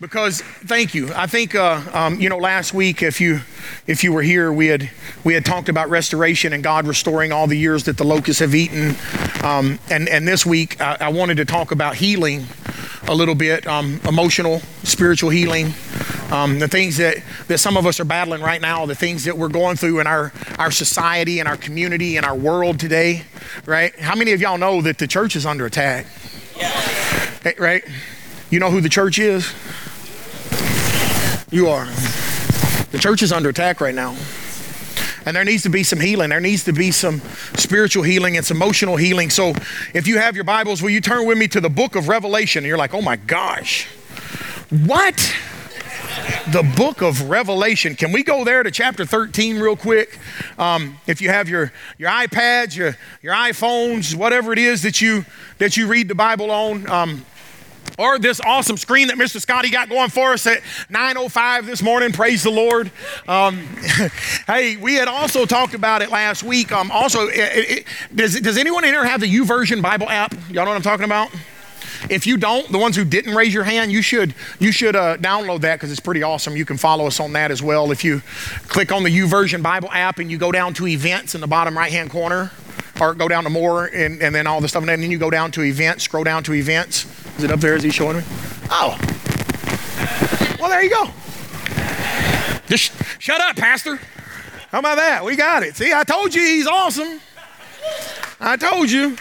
because thank you. I think uh, um, you know last week, if you if you were here, we had we had talked about restoration and God restoring all the years that the locusts have eaten. Um, and and this week, I, I, wanted to talk about healing a little bit, um, emotional, spiritual healing. Um, the things that, that some of us are battling right now, the things that we're going through in our, our society and our community and our world today, right? How many of y'all know that the church is under attack? Yeah. Right? You know who the church is? You are. The church is under attack right now. And there needs to be some healing. There needs to be some spiritual healing and some emotional healing. So if you have your Bibles, will you turn with me to the book of Revelation? And you're like, oh my gosh, what? the book of Revelation. Can we go there to chapter 13 real quick? Um, if you have your, your iPads, your, your iPhones, whatever it is that you, that you read the Bible on, um, or this awesome screen that Mr. Scotty got going for us at 9:05 this morning. Praise the Lord. Um, hey, we had also talked about it last week. Um, also, it, it, does, does anyone in here have the YouVersion Bible app? Y'all know what I'm talking about? If you don't, the ones who didn't raise your hand, you should you should uh, download that because it's pretty awesome. You can follow us on that as well. If you click on the YouVersion Bible app and you go down to events in the bottom right hand corner, or go down to more and, and then all the stuff, and then you go down to events, scroll down to events. Is it up there? Is he showing me? Oh. Well, there you go. Just shut up, Pastor. How about that? We got it. See, I told you he's awesome. I told you.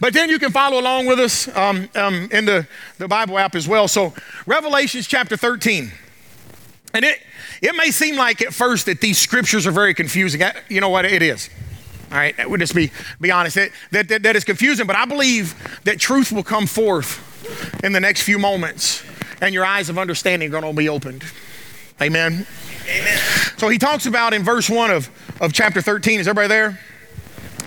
But then you can follow along with us um, um, in the, the Bible app as well. So, Revelations chapter 13. And it, it may seem like at first that these scriptures are very confusing. You know what? It is. All right, we'll just be, be honest. That, that, that, that is confusing, but I believe that truth will come forth in the next few moments, and your eyes of understanding are going to be opened. Amen. Amen. So he talks about in verse 1 of, of chapter 13. Is everybody there?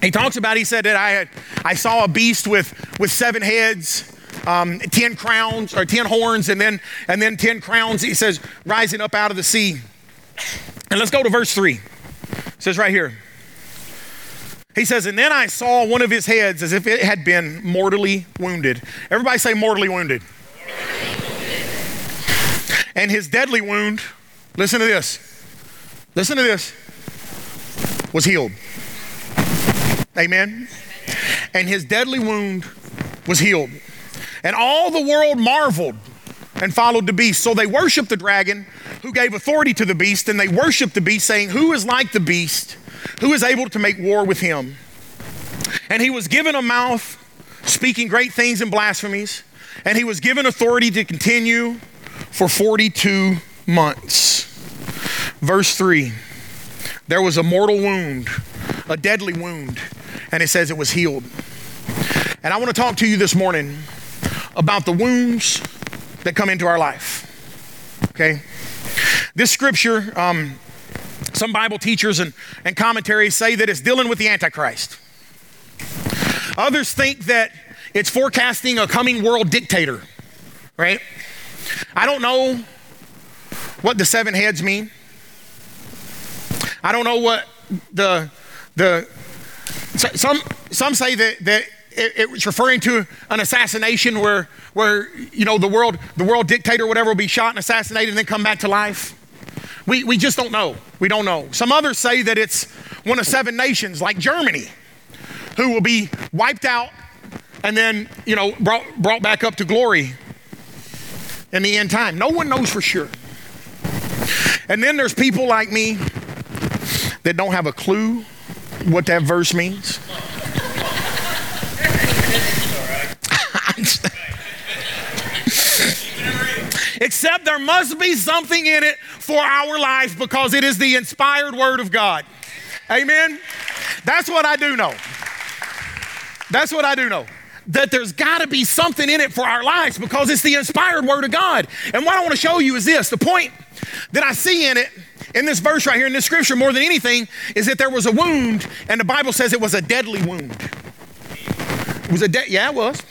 He talks about, he said that I, had, I saw a beast with, with seven heads. Um, 10 crowns or 10 horns and then and then 10 crowns he says rising up out of the sea and let's go to verse 3 it says right here he says, And then I saw one of his heads as if it had been mortally wounded. Everybody say, mortally wounded. And his deadly wound, listen to this, listen to this, was healed. Amen. And his deadly wound was healed. And all the world marveled and followed the beast. So they worshiped the dragon who gave authority to the beast, and they worshiped the beast, saying, Who is like the beast? Who is able to make war with him. And he was given a mouth speaking great things and blasphemies, and he was given authority to continue for 42 months. Verse 3 there was a mortal wound, a deadly wound, and it says it was healed. And I want to talk to you this morning about the wounds that come into our life. Okay? This scripture, um, some Bible teachers and, and commentaries say that it's dealing with the Antichrist. Others think that it's forecasting a coming world dictator, right? I don't know what the seven heads mean. I don't know what the the some some say that that it, it's referring to an assassination where where you know the world the world dictator whatever will be shot and assassinated and then come back to life. We, we just don't know. We don't know. Some others say that it's one of seven nations like Germany who will be wiped out and then, you know, brought, brought back up to glory in the end time. No one knows for sure. And then there's people like me that don't have a clue what that verse means. Except there must be something in it for our life because it is the inspired word of God. Amen? That's what I do know. That's what I do know. That there's got to be something in it for our lives because it's the inspired word of God. And what I want to show you is this the point that I see in it, in this verse right here, in this scripture, more than anything, is that there was a wound, and the Bible says it was a deadly wound. It was a de- yeah, it was.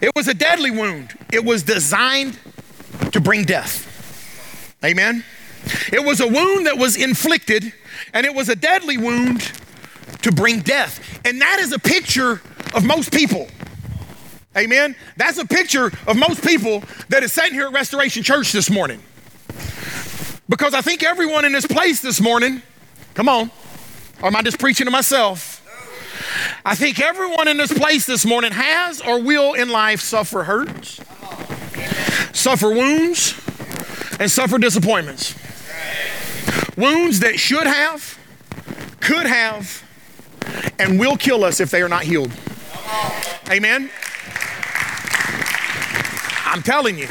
It was a deadly wound. It was designed to bring death. Amen. It was a wound that was inflicted, and it was a deadly wound to bring death. And that is a picture of most people. Amen. That's a picture of most people that is sitting here at Restoration Church this morning. Because I think everyone in this place this morning, come on, or am I just preaching to myself? I think everyone in this place this morning has or will in life suffer hurts, suffer wounds, and suffer disappointments. Wounds that should have, could have, and will kill us if they are not healed. Amen. I'm telling you,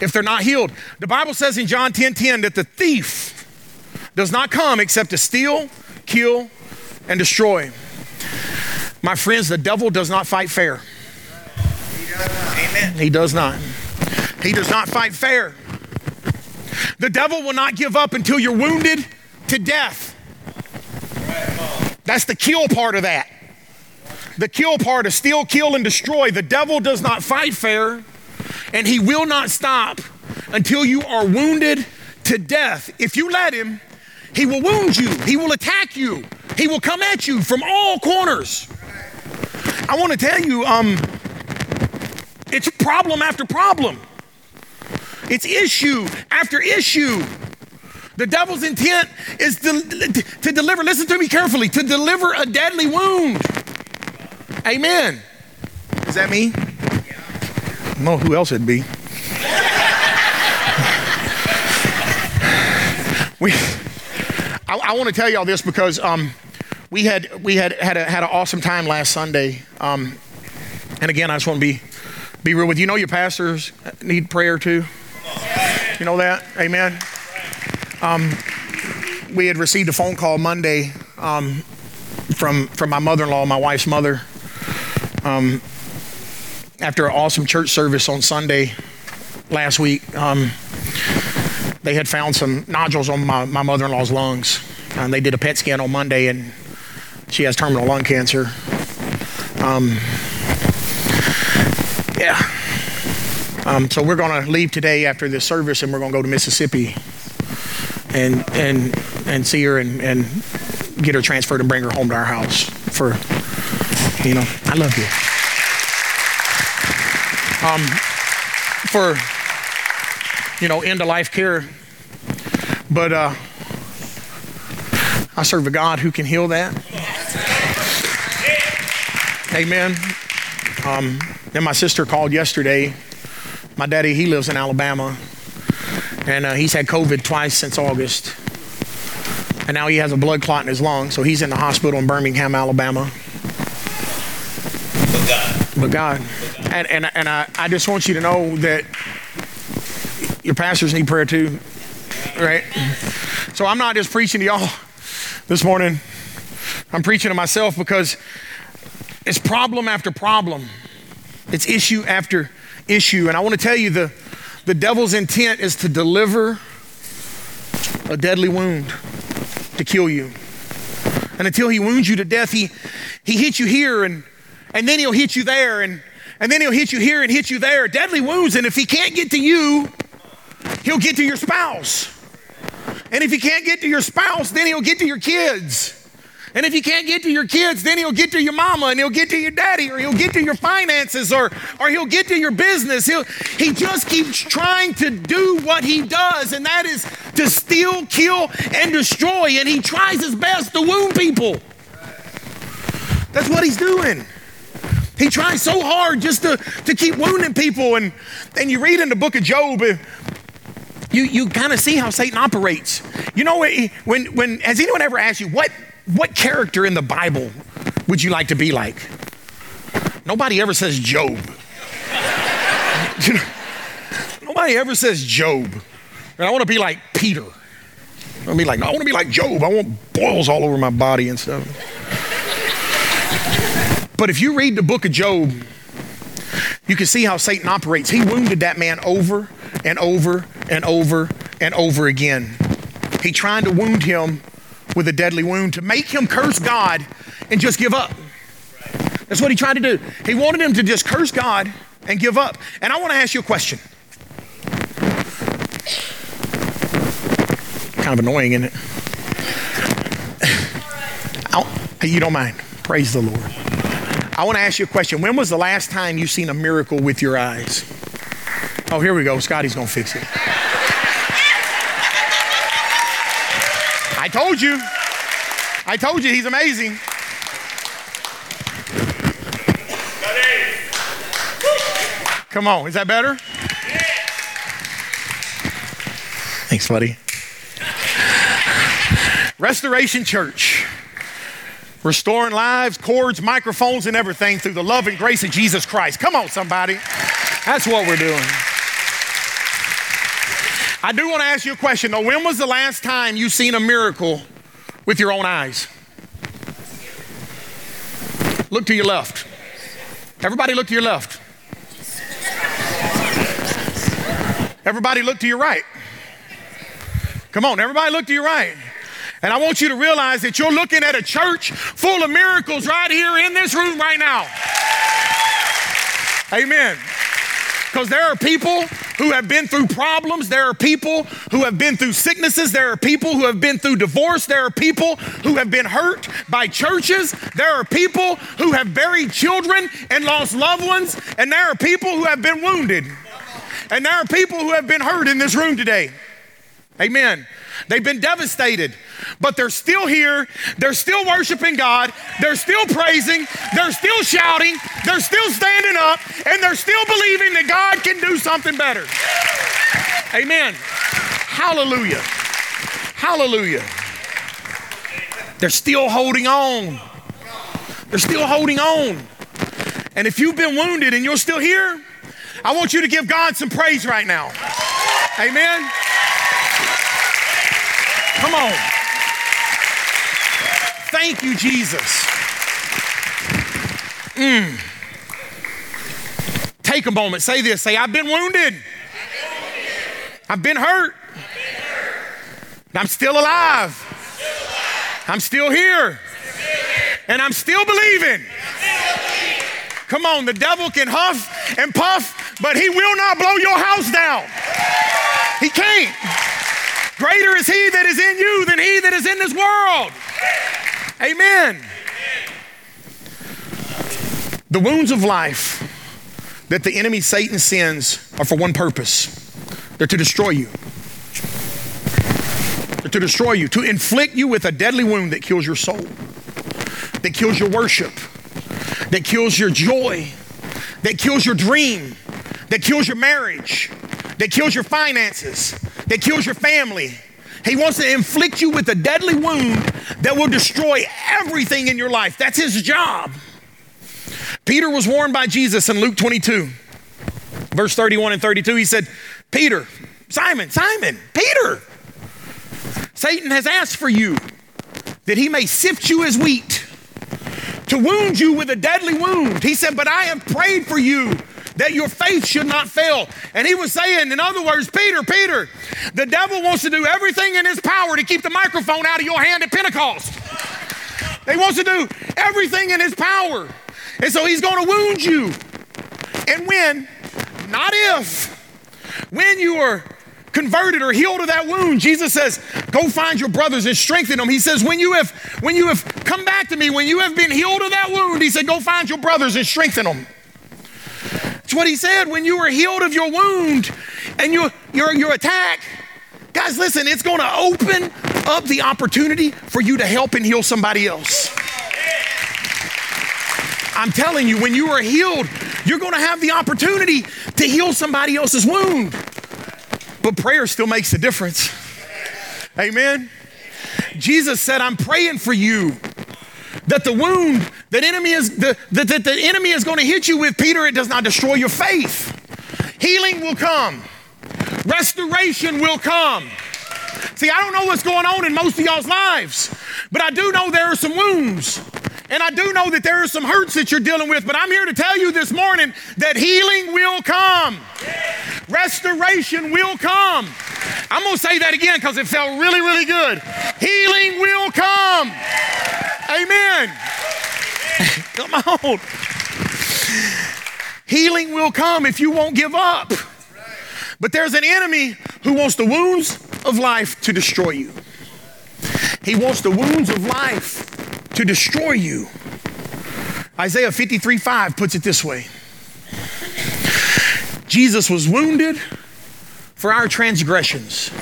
if they're not healed. The Bible says in John 10 10 that the thief does not come except to steal, kill, and destroy. My friends, the devil does not fight fair. He does not. Amen. He does not. He does not fight fair. The devil will not give up until you're wounded to death. That's the kill part of that. The kill part of steal, kill, and destroy. The devil does not fight fair, and he will not stop until you are wounded to death. If you let him, he will wound you, he will attack you, he will come at you from all corners. I want to tell you, um, it's problem after problem. It's issue after issue. The devil's intent is to, to deliver, listen to me carefully, to deliver a deadly wound. Amen. Is that me? No, who else it'd be? we, I, I want to tell y'all this because um, we had we had had a, had an awesome time last Sunday. Um, and again, I just want to be be real with you. You know, your pastors need prayer too. You know that? Amen. Um, we had received a phone call Monday um, from from my mother-in-law, my wife's mother. Um, after an awesome church service on Sunday last week, um, they had found some nodules on my, my mother-in-law's lungs. And they did a PET scan on Monday, and she has terminal lung cancer. Um, Um, so we're going to leave today after this service, and we're going to go to Mississippi and and and see her and, and get her transferred and bring her home to our house for, you know, I love you. Um, for, you know, end of life care. But uh, I serve a God who can heal that. Amen. Um, and my sister called yesterday. My daddy, he lives in Alabama, and uh, he's had COVID twice since August. And now he has a blood clot in his lung, so he's in the hospital in Birmingham, Alabama. But God. But God. And, and, and I, I just want you to know that your pastors need prayer too, right? So I'm not just preaching to y'all this morning, I'm preaching to myself because it's problem after problem, it's issue after issue. And I want to tell you the, the devil's intent is to deliver a deadly wound to kill you. And until he wounds you to death, he, he hits you here and, and then he'll hit you there and, and then he'll hit you here and hit you there. Deadly wounds. And if he can't get to you, he'll get to your spouse. And if he can't get to your spouse, then he'll get to your kids. And if he can't get to your kids, then he'll get to your mama and he'll get to your daddy or he'll get to your finances or, or he'll get to your business. He'll, he just keeps trying to do what he does, and that is to steal, kill, and destroy. And he tries his best to wound people. That's what he's doing. He tries so hard just to, to keep wounding people. And, and you read in the book of Job, you, you kind of see how Satan operates. You know, when, when, has anyone ever asked you, what, what character in the Bible would you like to be like? Nobody ever says Job. you know, nobody ever says Job. And I want to be like Peter. I want to be like, no, I want to be like Job. I want boils all over my body and stuff. But if you read the book of Job, you can see how Satan operates. He wounded that man over and over and over and over again. He tried to wound him with a deadly wound to make him curse God and just give up. That's what he tried to do. He wanted him to just curse God and give up. And I want to ask you a question. Kind of annoying, isn't it? you don't mind. Praise the Lord. I want to ask you a question. When was the last time you seen a miracle with your eyes? Oh, here we go. Scotty's going to fix it. I told you. I told you he's amazing. Come on, is that better? Thanks, buddy. Restoration Church. Restoring lives, cords, microphones, and everything through the love and grace of Jesus Christ. Come on, somebody. That's what we're doing. I do want to ask you a question though. When was the last time you seen a miracle with your own eyes? Look to your left. Everybody look to your left. Everybody look to your right. Come on, everybody look to your right. And I want you to realize that you're looking at a church full of miracles right here in this room right now. Amen. Because there are people who have been through problems. There are people who have been through sicknesses. There are people who have been through divorce. There are people who have been hurt by churches. There are people who have buried children and lost loved ones. And there are people who have been wounded. And there are people who have been hurt in this room today. Amen. They've been devastated, but they're still here. They're still worshiping God. They're still praising. They're still shouting. They're still standing up, and they're still believing that God can do something better. Amen. Hallelujah. Hallelujah. They're still holding on. They're still holding on. And if you've been wounded and you're still here, I want you to give God some praise right now. Amen. Come on. Thank you, Jesus. Mm. Take a moment. Say this. Say, I've been wounded. I've been hurt. I'm still alive. I'm still here. And I'm still believing. Come on, the devil can huff and puff, but he will not blow your house down. He can't. Greater is he that is in you than he that is in this world. Amen. The wounds of life that the enemy Satan sends are for one purpose they're to destroy you. They're to destroy you, to inflict you with a deadly wound that kills your soul, that kills your worship, that kills your joy, that kills your dream, that kills your marriage, that kills your finances, that kills your family. He wants to inflict you with a deadly wound that will destroy everything in your life. That's his job. Peter was warned by Jesus in Luke 22, verse 31 and 32. He said, Peter, Simon, Simon, Peter, Satan has asked for you that he may sift you as wheat, to wound you with a deadly wound. He said, But I have prayed for you that your faith should not fail. And he was saying, in other words, Peter, Peter, the devil wants to do everything in his power to keep the microphone out of your hand at Pentecost. He wants to do everything in his power. And so he's going to wound you. And when, not if, when you are converted or healed of that wound jesus says go find your brothers and strengthen them he says when you have when you have come back to me when you have been healed of that wound he said go find your brothers and strengthen them it's what he said when you were healed of your wound and your, your, your attack. Guys, listen, it's going to open up the opportunity for you to help and heal somebody else. I'm telling you, when you are healed, you're going to have the opportunity to heal somebody else's wound. But prayer still makes a difference. Amen. Jesus said, I'm praying for you that the wound that enemy is the, that, the enemy is going to hit you with, Peter, it does not destroy your faith. Healing will come. Restoration will come. See, I don't know what's going on in most of y'all's lives, but I do know there are some wounds. And I do know that there are some hurts that you're dealing with, but I'm here to tell you this morning that healing will come. Restoration will come. I'm going to say that again because it felt really, really good. Healing will come. Amen. Come on. Healing will come if you won't give up. But there's an enemy who wants the wounds of life to destroy you. He wants the wounds of life to destroy you. Isaiah 53 5 puts it this way Jesus was wounded for our transgressions.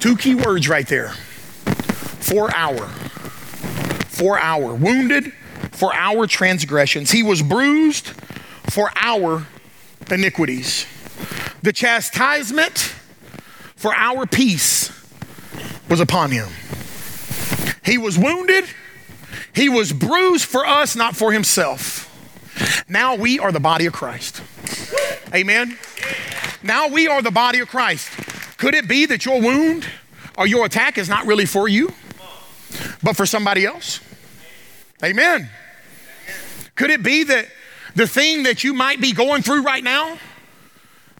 Two key words right there. For our. For our. Wounded for our transgressions. He was bruised for our iniquities. The chastisement for our peace was upon him. He was wounded, he was bruised for us, not for himself. Now we are the body of Christ. Amen. Now we are the body of Christ. Could it be that your wound or your attack is not really for you, but for somebody else? Amen. Could it be that the thing that you might be going through right now,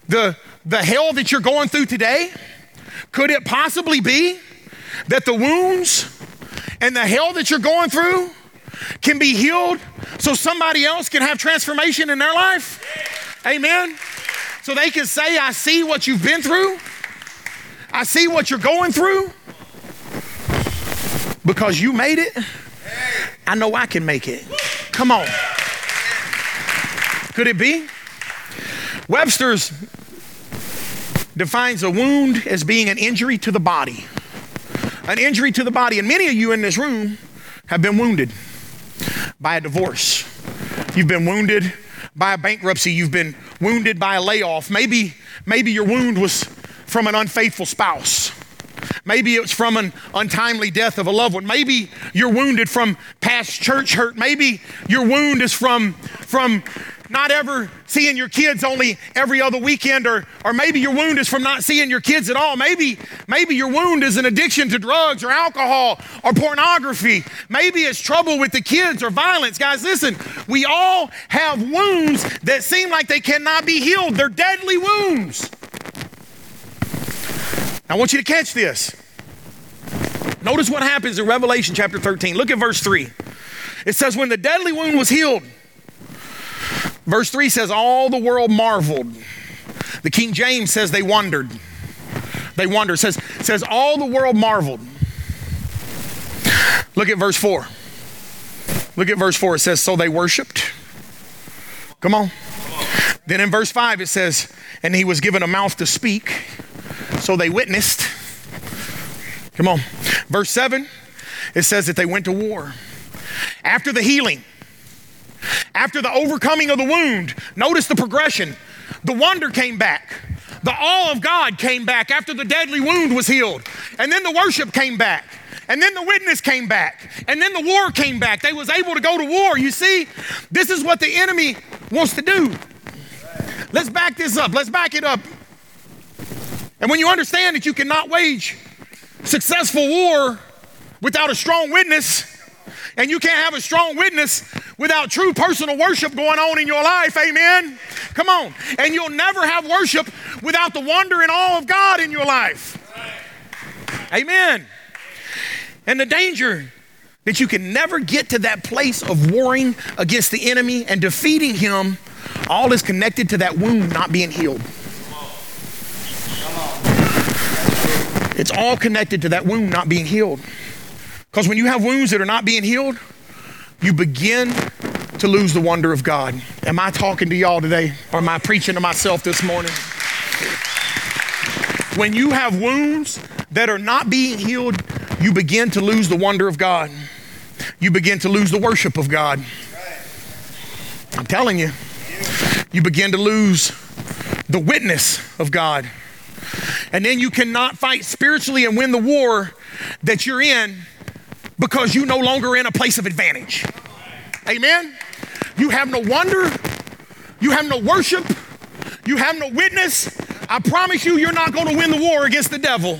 the, the hell that you're going through today, could it possibly be that the wounds and the hell that you're going through can be healed so somebody else can have transformation in their life? Amen. So they can say, I see what you've been through, I see what you're going through. Because you made it, I know I can make it. Come on. Could it be? Webster's defines a wound as being an injury to the body. An injury to the body. And many of you in this room have been wounded by a divorce. You've been wounded by a bankruptcy. You've been wounded by a layoff. Maybe, maybe your wound was from an unfaithful spouse. Maybe it was from an untimely death of a loved one. Maybe you're wounded from past church hurt. Maybe your wound is from, from not ever seeing your kids only every other weekend, or, or maybe your wound is from not seeing your kids at all. Maybe, maybe your wound is an addiction to drugs or alcohol or pornography. Maybe it's trouble with the kids or violence. Guys, listen, we all have wounds that seem like they cannot be healed. They're deadly wounds. I want you to catch this. Notice what happens in Revelation chapter 13. Look at verse 3. It says, When the deadly wound was healed, Verse 3 says, All the world marveled. The King James says they wondered. They wondered. Says, says all the world marveled. Look at verse 4. Look at verse 4. It says, So they worshiped. Come on. Then in verse 5 it says, And he was given a mouth to speak. So they witnessed. Come on. Verse 7, it says that they went to war. After the healing, after the overcoming of the wound, notice the progression. The wonder came back. The awe of God came back after the deadly wound was healed. And then the worship came back. And then the witness came back. And then the war came back. They was able to go to war. You see, this is what the enemy wants to do. Let's back this up. Let's back it up. And when you understand that you cannot wage successful war without a strong witness, and you can't have a strong witness without true personal worship going on in your life. Amen. Come on. And you'll never have worship without the wonder and awe of God in your life. Amen. And the danger that you can never get to that place of warring against the enemy and defeating him, all is connected to that wound not being healed. It's all connected to that wound not being healed. Because when you have wounds that are not being healed, you begin to lose the wonder of God. Am I talking to y'all today? Or am I preaching to myself this morning? When you have wounds that are not being healed, you begin to lose the wonder of God. You begin to lose the worship of God. I'm telling you, you begin to lose the witness of God. And then you cannot fight spiritually and win the war that you're in because you no longer in a place of advantage. Amen. You have no wonder, you have no worship, you have no witness. I promise you, you're not going to win the war against the devil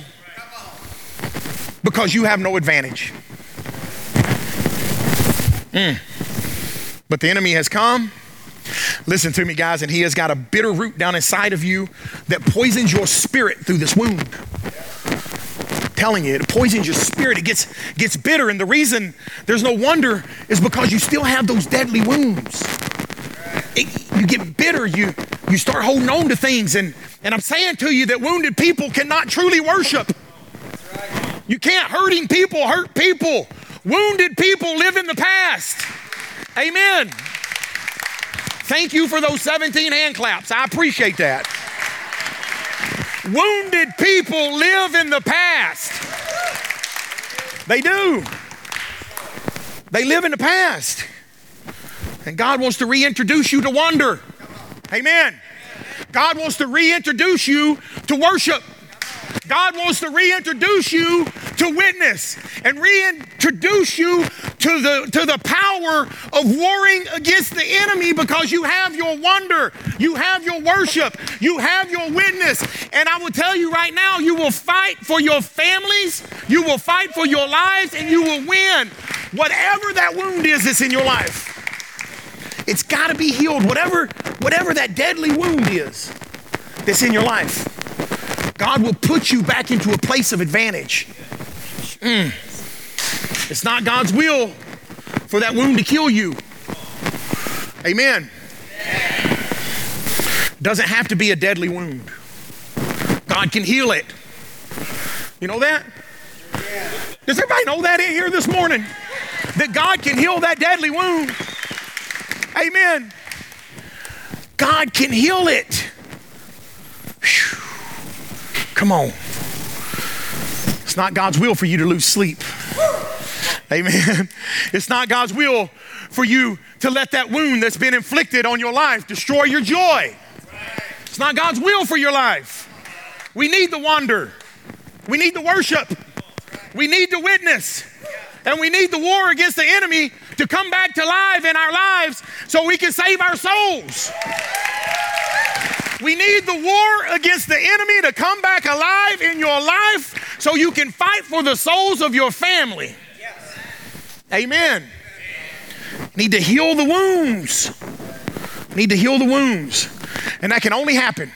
because you have no advantage. Mm. But the enemy has come. Listen to me, guys, and he has got a bitter root down inside of you that poisons your spirit through this wound telling you, it poisons your spirit. It gets, gets bitter. And the reason there's no wonder is because you still have those deadly wounds. It, you get bitter. You, you start holding on to things. And, and I'm saying to you that wounded people cannot truly worship. You can't hurting people hurt people. Wounded people live in the past. Amen. Thank you for those 17 hand claps. I appreciate that. Wounded people live in the past. They do. They live in the past. And God wants to reintroduce you to wonder. Amen. God wants to reintroduce you to worship. God wants to reintroduce you to witness and reintroduce you to the, to the power of warring against the enemy because you have your wonder, you have your worship, you have your witness. And I will tell you right now, you will fight for your families, you will fight for your lives, and you will win whatever that wound is that's in your life. It's got to be healed, whatever, whatever that deadly wound is that's in your life. God will put you back into a place of advantage. Mm. It's not God's will for that wound to kill you. Amen. Doesn't have to be a deadly wound. God can heal it. You know that? Does everybody know that in here this morning? That God can heal that deadly wound. Amen. God can heal it. Whew. Come on. It's not God's will for you to lose sleep. Amen. It's not God's will for you to let that wound that's been inflicted on your life destroy your joy. It's not God's will for your life. We need the wonder. We need the worship. We need the witness. And we need the war against the enemy to come back to life in our lives so we can save our souls. We need the war against the enemy to come back alive in your life so you can fight for the souls of your family. Amen. Need to heal the wounds. Need to heal the wounds. And that can only happen.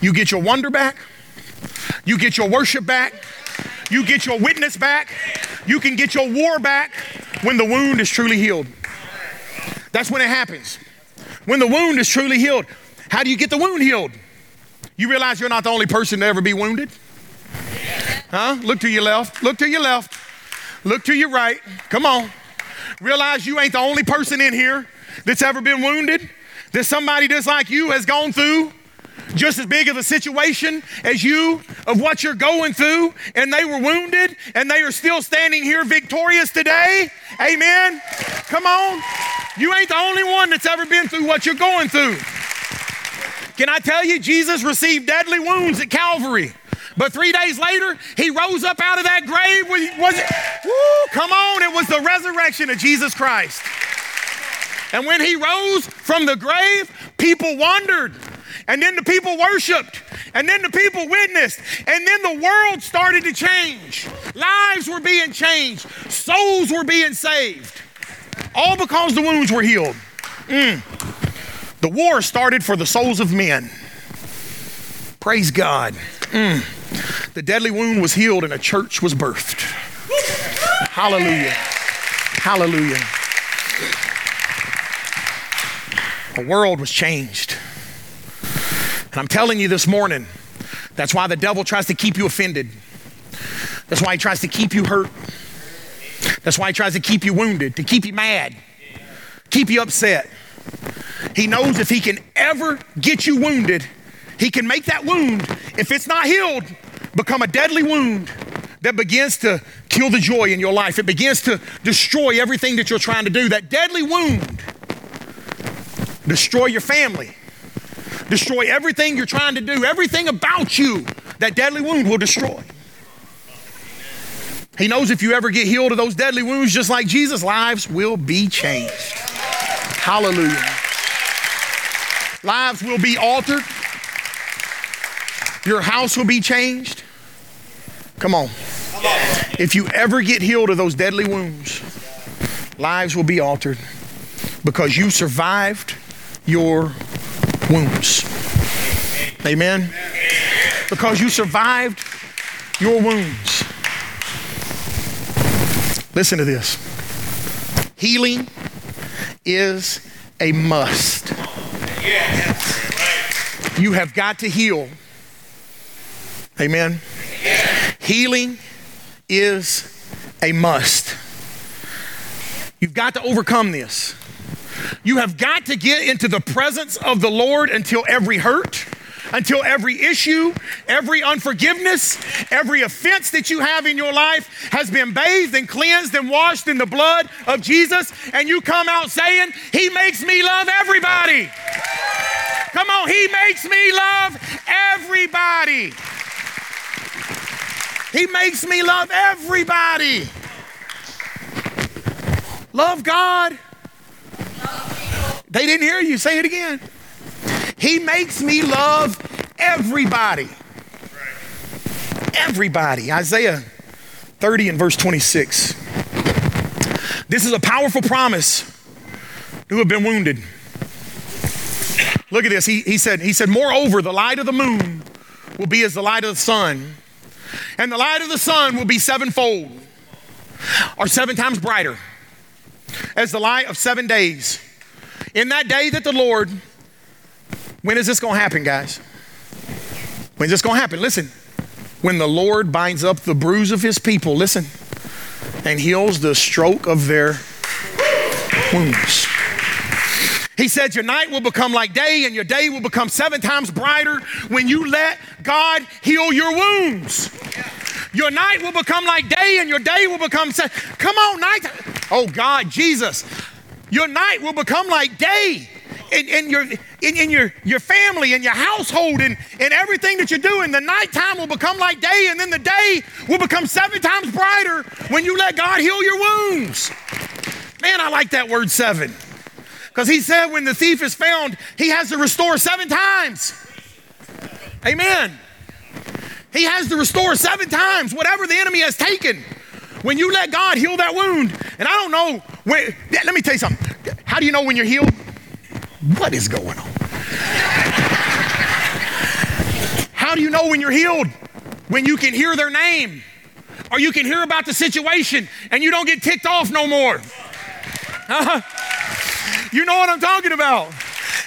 You get your wonder back, you get your worship back, you get your witness back, you can get your war back when the wound is truly healed. That's when it happens. When the wound is truly healed. How do you get the wound healed? You realize you're not the only person to ever be wounded? Huh? Look to your left. Look to your left. Look to your right. Come on. Realize you ain't the only person in here that's ever been wounded, that somebody just like you has gone through just as big of a situation as you of what you're going through, and they were wounded, and they are still standing here victorious today. Amen. Come on. You ain't the only one that's ever been through what you're going through. Can I tell you, Jesus received deadly wounds at Calvary. But three days later, he rose up out of that grave. Was it? Woo, come on, it was the resurrection of Jesus Christ. And when he rose from the grave, people wondered. And then the people worshiped. And then the people witnessed. And then the world started to change. Lives were being changed. Souls were being saved. All because the wounds were healed. Mm. The war started for the souls of men. Praise God. Mm. The deadly wound was healed and a church was birthed. Hallelujah. Hallelujah. The world was changed. And I'm telling you this morning, that's why the devil tries to keep you offended. That's why he tries to keep you hurt. That's why he tries to keep you wounded, to keep you mad, keep you upset. He knows if he can ever get you wounded, he can make that wound, if it's not healed, become a deadly wound that begins to kill the joy in your life. It begins to destroy everything that you're trying to do. That deadly wound, destroy your family, destroy everything you're trying to do, everything about you. That deadly wound will destroy. He knows if you ever get healed of those deadly wounds, just like Jesus, lives will be changed. Hallelujah. Lives will be altered. Your house will be changed. Come on. If you ever get healed of those deadly wounds, lives will be altered because you survived your wounds. Amen. Because you survived your wounds. Listen to this. Healing is a must. You have got to heal. Amen. Healing is a must. You've got to overcome this. You have got to get into the presence of the Lord until every hurt, until every issue, every unforgiveness, every offense that you have in your life has been bathed and cleansed and washed in the blood of Jesus, and you come out saying, He makes me love everybody. Come on, He makes me love everybody. He makes me love everybody. Love God. They didn't hear you. Say it again. He makes me love everybody. Everybody. Isaiah 30 and verse 26. This is a powerful promise who have been wounded. Look at this. He, he said, he said, Moreover, the light of the moon will be as the light of the sun, and the light of the sun will be sevenfold, or seven times brighter, as the light of seven days. In that day that the Lord, when is this going to happen, guys? When's this going to happen? Listen, when the Lord binds up the bruise of his people, listen, and heals the stroke of their wounds. He said, Your night will become like day, and your day will become seven times brighter when you let God heal your wounds. Your night will become like day, and your day will become. Se- Come on, night. Oh, God, Jesus. Your night will become like day. In, in your in, in, your your family and your household and, and everything that you're doing, the nighttime will become like day, and then the day will become seven times brighter when you let God heal your wounds. Man, I like that word seven. Because he said when the thief is found, he has to restore seven times. Amen. He has to restore seven times whatever the enemy has taken. When you let God heal that wound, and I don't know, when, let me tell you something. How do you know when you're healed? What is going on? How do you know when you're healed? When you can hear their name, or you can hear about the situation and you don't get ticked off no more. Uh, you know what I'm talking about.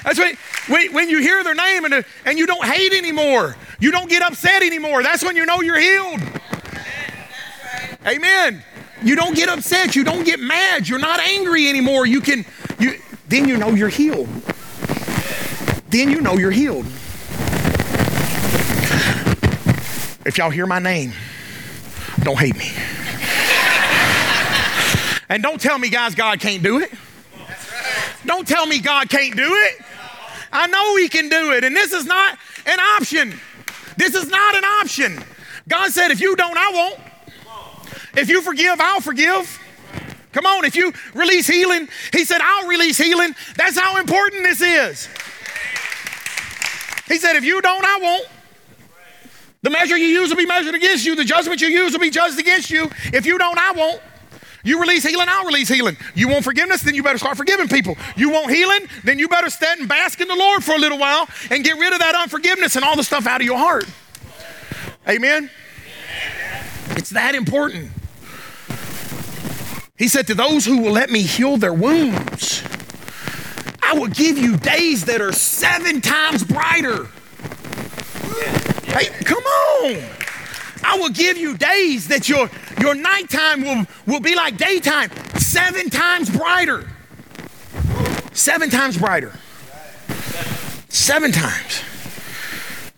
That's when, when, you hear their name and, and you don't hate anymore, you don't get upset anymore. That's when you know you're healed. Amen. You don't get upset. You don't get mad. You're not angry anymore. You can, you, then you know you're healed. Then you know you're healed. If y'all hear my name, don't hate me. And don't tell me, guys, God can't do it. Don't tell me God can't do it. I know He can do it. And this is not an option. This is not an option. God said, if you don't, I won't. If you forgive, I'll forgive. Come on, if you release healing, He said, I'll release healing. That's how important this is. He said, if you don't, I won't. The measure you use will be measured against you. The judgment you use will be judged against you. If you don't, I won't. You release healing, I'll release healing. You want forgiveness, then you better start forgiving people. You want healing, then you better stand and bask in the Lord for a little while and get rid of that unforgiveness and all the stuff out of your heart. Amen? It's that important. He said, To those who will let me heal their wounds, I will give you days that are seven times brighter. Hey, come on. I will give you days that your, your nighttime will, will be like daytime, seven times brighter. Seven times brighter. Seven times.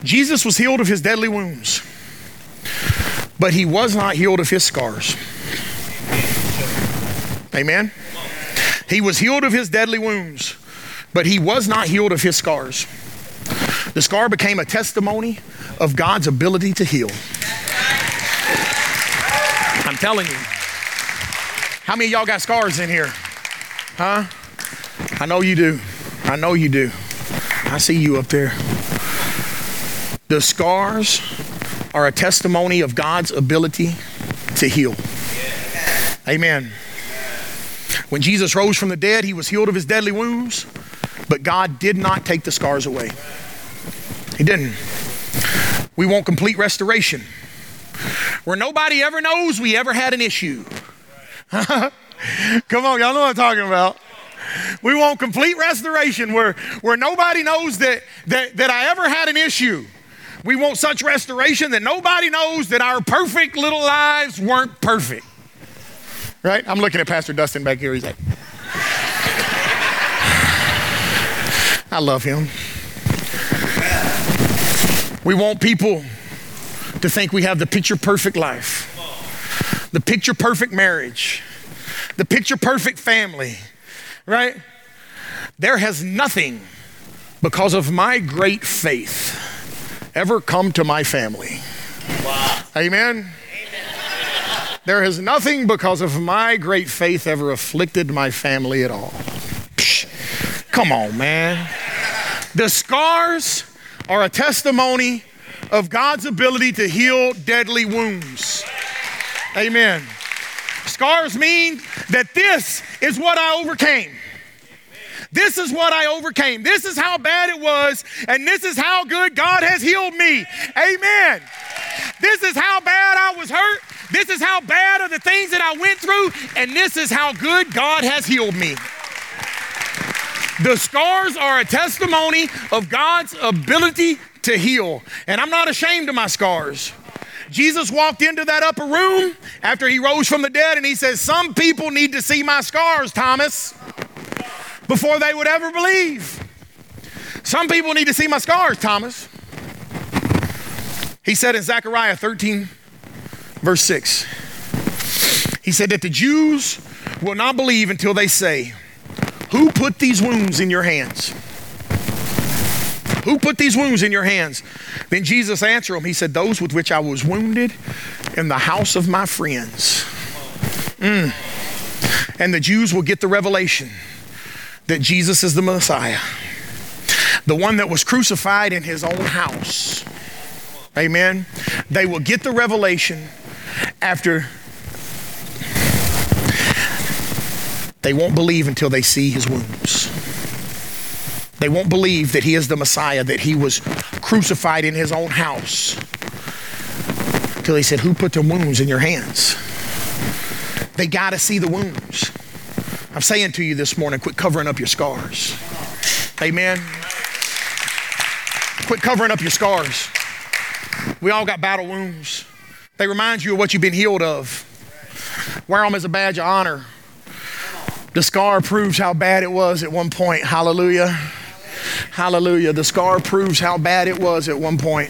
Jesus was healed of his deadly wounds, but he was not healed of his scars. Amen? He was healed of his deadly wounds, but he was not healed of his scars. The scar became a testimony of God's ability to heal. Telling you. How many y'all got scars in here? Huh? I know you do. I know you do. I see you up there. The scars are a testimony of God's ability to heal. Amen. When Jesus rose from the dead, he was healed of his deadly wounds, but God did not take the scars away. He didn't. We want complete restoration where nobody ever knows we ever had an issue. Come on, y'all know what I'm talking about. We want complete restoration where, where nobody knows that, that, that I ever had an issue. We want such restoration that nobody knows that our perfect little lives weren't perfect. Right? I'm looking at Pastor Dustin back here. He's like, I love him. We want people to think we have the picture perfect life, the picture perfect marriage, the picture perfect family, right? There has nothing because of my great faith ever come to my family. Wow. Amen. There has nothing because of my great faith ever afflicted my family at all. Psh, come on, man. The scars are a testimony of God's ability to heal deadly wounds. Amen. Scars mean that this is what I overcame. This is what I overcame. This is how bad it was, and this is how good God has healed me. Amen. This is how bad I was hurt. This is how bad are the things that I went through, and this is how good God has healed me. The scars are a testimony of God's ability to heal. And I'm not ashamed of my scars. Jesus walked into that upper room after he rose from the dead and he says, Some people need to see my scars, Thomas, before they would ever believe. Some people need to see my scars, Thomas. He said in Zechariah 13, verse 6, he said that the Jews will not believe until they say, who put these wounds in your hands? Who put these wounds in your hands? Then Jesus answered him. He said, Those with which I was wounded in the house of my friends. Mm. And the Jews will get the revelation that Jesus is the Messiah, the one that was crucified in his own house. Amen. They will get the revelation after They won't believe until they see his wounds. They won't believe that he is the Messiah, that he was crucified in his own house. Until he said, Who put the wounds in your hands? They got to see the wounds. I'm saying to you this morning, quit covering up your scars. Amen. Quit covering up your scars. We all got battle wounds. They remind you of what you've been healed of. Wear them as a badge of honor. The scar proves how bad it was at one point. Hallelujah. Hallelujah. The scar proves how bad it was at one point.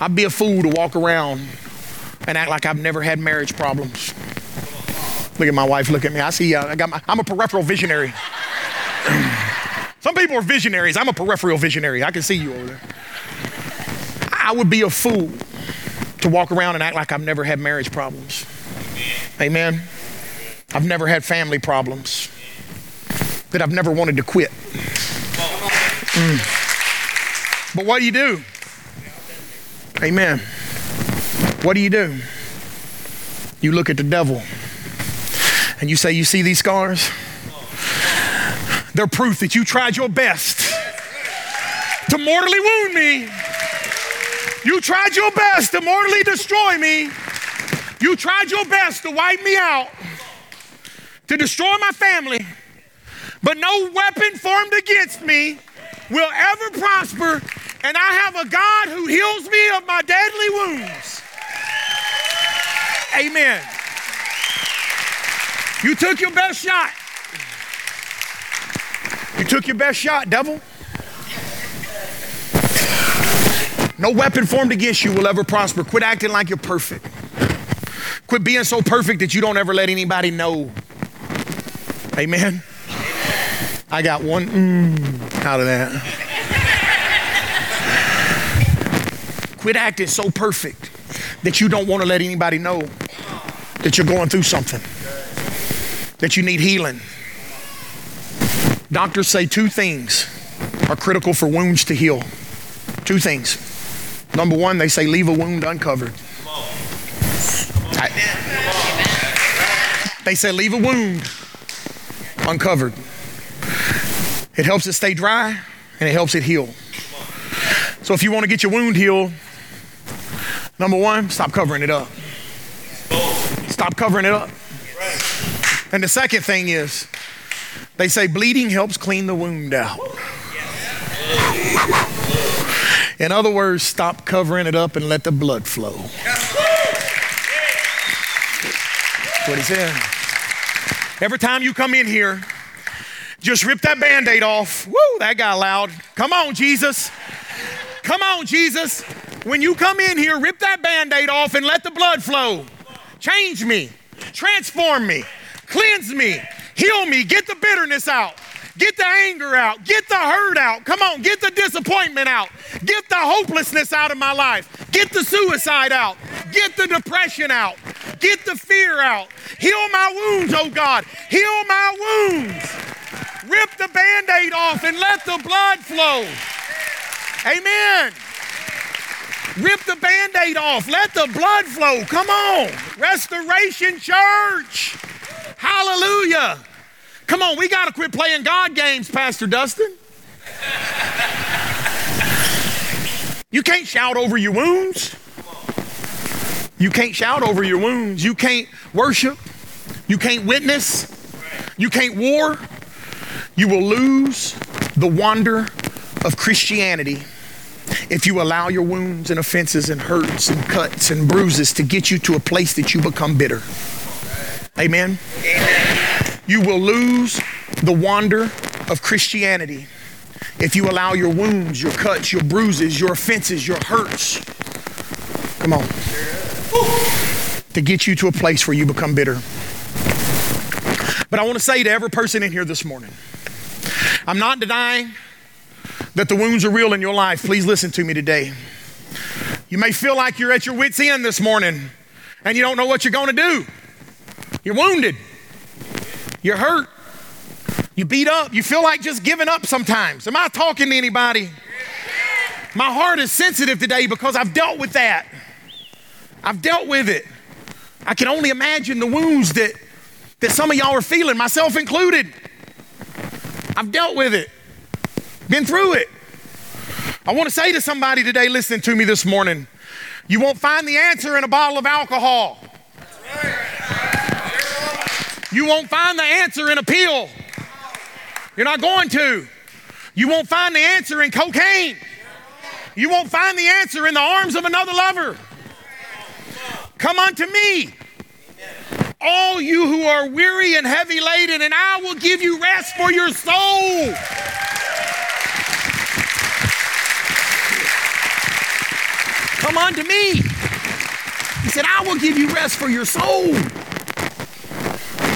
I'd be a fool to walk around and act like I've never had marriage problems. Look at my wife, look at me. I see, uh, I got my, I'm a peripheral visionary. Some people are visionaries. I'm a peripheral visionary. I can see you over there. I would be a fool to walk around and act like I've never had marriage problems. Amen. I've never had family problems, that I've never wanted to quit. Mm. But what do you do? Amen. What do you do? You look at the devil and you say, You see these scars? They're proof that you tried your best to mortally wound me. You tried your best to mortally destroy me. You tried your best to wipe me out to destroy my family, but no weapon formed against me will ever prosper, and I have a God who heals me of my deadly wounds. Amen. You took your best shot. You took your best shot, devil. No weapon formed against you will ever prosper. Quit acting like you're perfect. Quit being so perfect that you don't ever let anybody know. Amen. I got one mm out of that. Quit acting so perfect that you don't want to let anybody know that you're going through something, that you need healing. Doctors say two things are critical for wounds to heal. Two things. Number one, they say leave a wound uncovered. I, they say leave a wound uncovered. It helps it stay dry and it helps it heal. So if you want to get your wound healed, number one, stop covering it up. Stop covering it up. And the second thing is, they say bleeding helps clean the wound out. In other words, stop covering it up and let the blood flow. That's what he said. Every time you come in here, just rip that band aid off. Woo, that got loud. Come on, Jesus. Come on, Jesus. When you come in here, rip that band aid off and let the blood flow. Change me, transform me, cleanse me, heal me, get the bitterness out. Get the anger out. Get the hurt out. Come on, get the disappointment out. Get the hopelessness out of my life. Get the suicide out. Get the depression out. Get the fear out. Heal my wounds, oh God. Heal my wounds. Rip the band aid off and let the blood flow. Amen. Rip the band aid off. Let the blood flow. Come on. Restoration Church. Hallelujah. Come on, we got to quit playing God games, Pastor Dustin. You can't shout over your wounds. You can't shout over your wounds. You can't worship. You can't witness. You can't war. You will lose the wonder of Christianity if you allow your wounds and offenses and hurts and cuts and bruises to get you to a place that you become bitter. Amen. You will lose the wonder of Christianity if you allow your wounds, your cuts, your bruises, your offenses, your hurts, come on, to get you to a place where you become bitter. But I want to say to every person in here this morning, I'm not denying that the wounds are real in your life. Please listen to me today. You may feel like you're at your wits' end this morning and you don't know what you're going to do. You're wounded. You're hurt. You beat up. You feel like just giving up sometimes. Am I talking to anybody? My heart is sensitive today because I've dealt with that. I've dealt with it. I can only imagine the wounds that, that some of y'all are feeling, myself included. I've dealt with it, been through it. I want to say to somebody today, listening to me this morning, you won't find the answer in a bottle of alcohol. You won't find the answer in a pill. You're not going to. You won't find the answer in cocaine. You won't find the answer in the arms of another lover. Come unto me, all you who are weary and heavy laden, and I will give you rest for your soul. Come unto me. He said, I will give you rest for your soul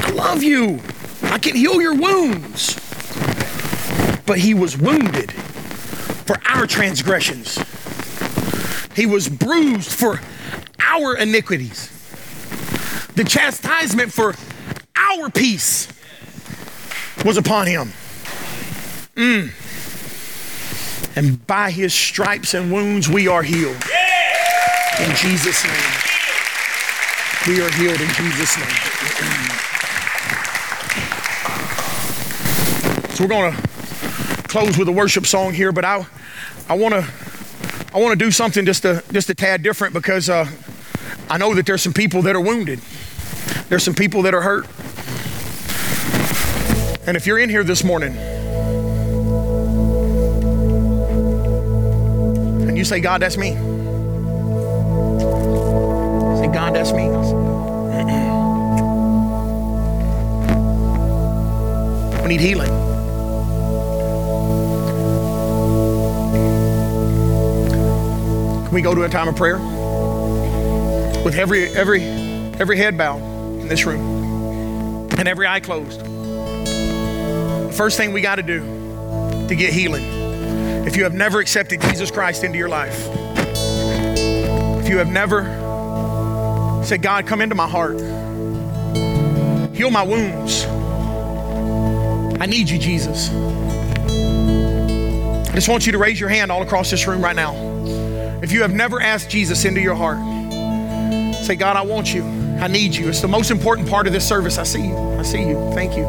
I love you. I can heal your wounds. But he was wounded for our transgressions, he was bruised for our iniquities. The chastisement for our peace was upon him. Mm. And by his stripes and wounds, we are healed. In Jesus' name. We are healed in Jesus' name. So we're going to close with a worship song here, but I, I want to, I want to do something just a, just a tad different because uh, I know that there's some people that are wounded. There's some people that are hurt. And if you're in here this morning and you say, God, that's me. Say, God, that's me. we need healing. Can we go to a time of prayer? With every every every head bowed in this room and every eye closed. The first thing we got to do to get healing. If you have never accepted Jesus Christ into your life, if you have never said, God, come into my heart, heal my wounds. I need you, Jesus. I just want you to raise your hand all across this room right now. If you have never asked Jesus into your heart, say, God, I want you. I need you. It's the most important part of this service. I see you. I see you. Thank you.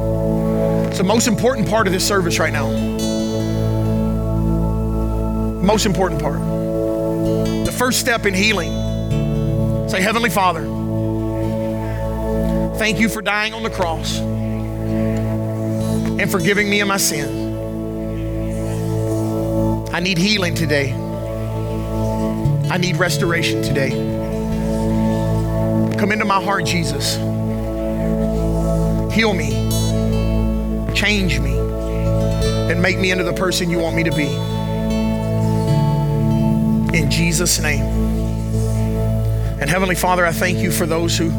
It's the most important part of this service right now. Most important part. The first step in healing. Say, Heavenly Father, thank you for dying on the cross and forgiving me of my sin. I need healing today. I need restoration today. Come into my heart, Jesus. Heal me. change me, and make me into the person you want me to be. In Jesus' name. And Heavenly Father, I thank you for those who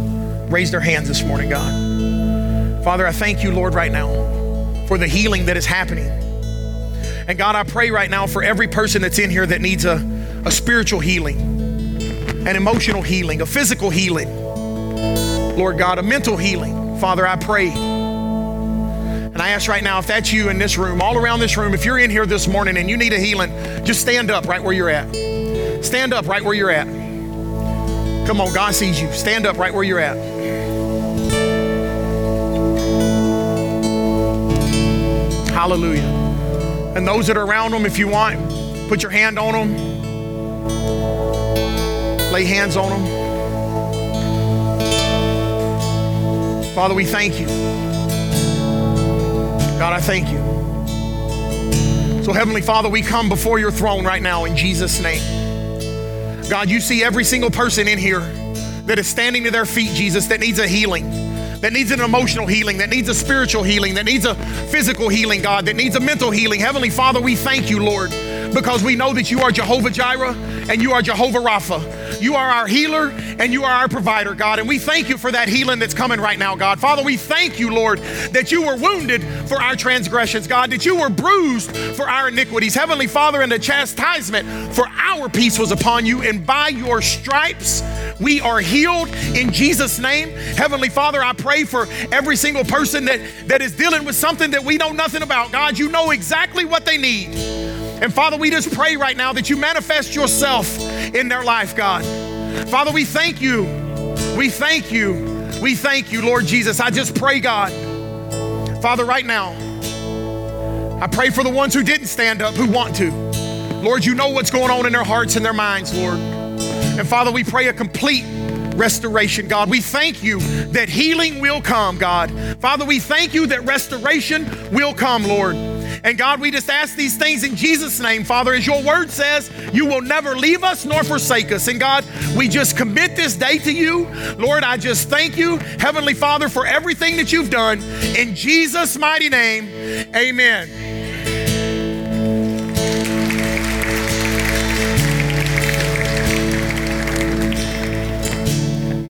raised their hands this morning, God. Father, I thank you, Lord, right now for the healing that is happening. And God, I pray right now for every person that's in here that needs a, a spiritual healing, an emotional healing, a physical healing. Lord God, a mental healing. Father, I pray. And I ask right now, if that's you in this room, all around this room, if you're in here this morning and you need a healing, just stand up right where you're at. Stand up right where you're at. Come on, God sees you. Stand up right where you're at. Hallelujah. And those that are around them, if you want, put your hand on them. Lay hands on them. Father, we thank you. God, I thank you. So, Heavenly Father, we come before your throne right now in Jesus' name. God, you see every single person in here that is standing to their feet, Jesus, that needs a healing, that needs an emotional healing, that needs a spiritual healing, that needs a physical healing, God, that needs a mental healing. Heavenly Father, we thank you, Lord, because we know that you are Jehovah Jireh and you are Jehovah Rapha. You are our healer and you are our provider, God. And we thank you for that healing that's coming right now, God. Father, we thank you, Lord, that you were wounded for our transgressions, God, that you were bruised for our iniquities. Heavenly Father, and the chastisement for our peace was upon you, and by your stripes we are healed in Jesus' name. Heavenly Father, I pray for every single person that, that is dealing with something that we know nothing about. God, you know exactly what they need. And Father, we just pray right now that you manifest yourself in their life, God. Father, we thank you. We thank you. We thank you, Lord Jesus. I just pray, God. Father, right now, I pray for the ones who didn't stand up, who want to. Lord, you know what's going on in their hearts and their minds, Lord. And Father, we pray a complete restoration, God. We thank you that healing will come, God. Father, we thank you that restoration will come, Lord. And God, we just ask these things in Jesus' name, Father, as your word says, you will never leave us nor forsake us. And God, we just commit this day to you. Lord, I just thank you, Heavenly Father, for everything that you've done. In Jesus' mighty name, amen.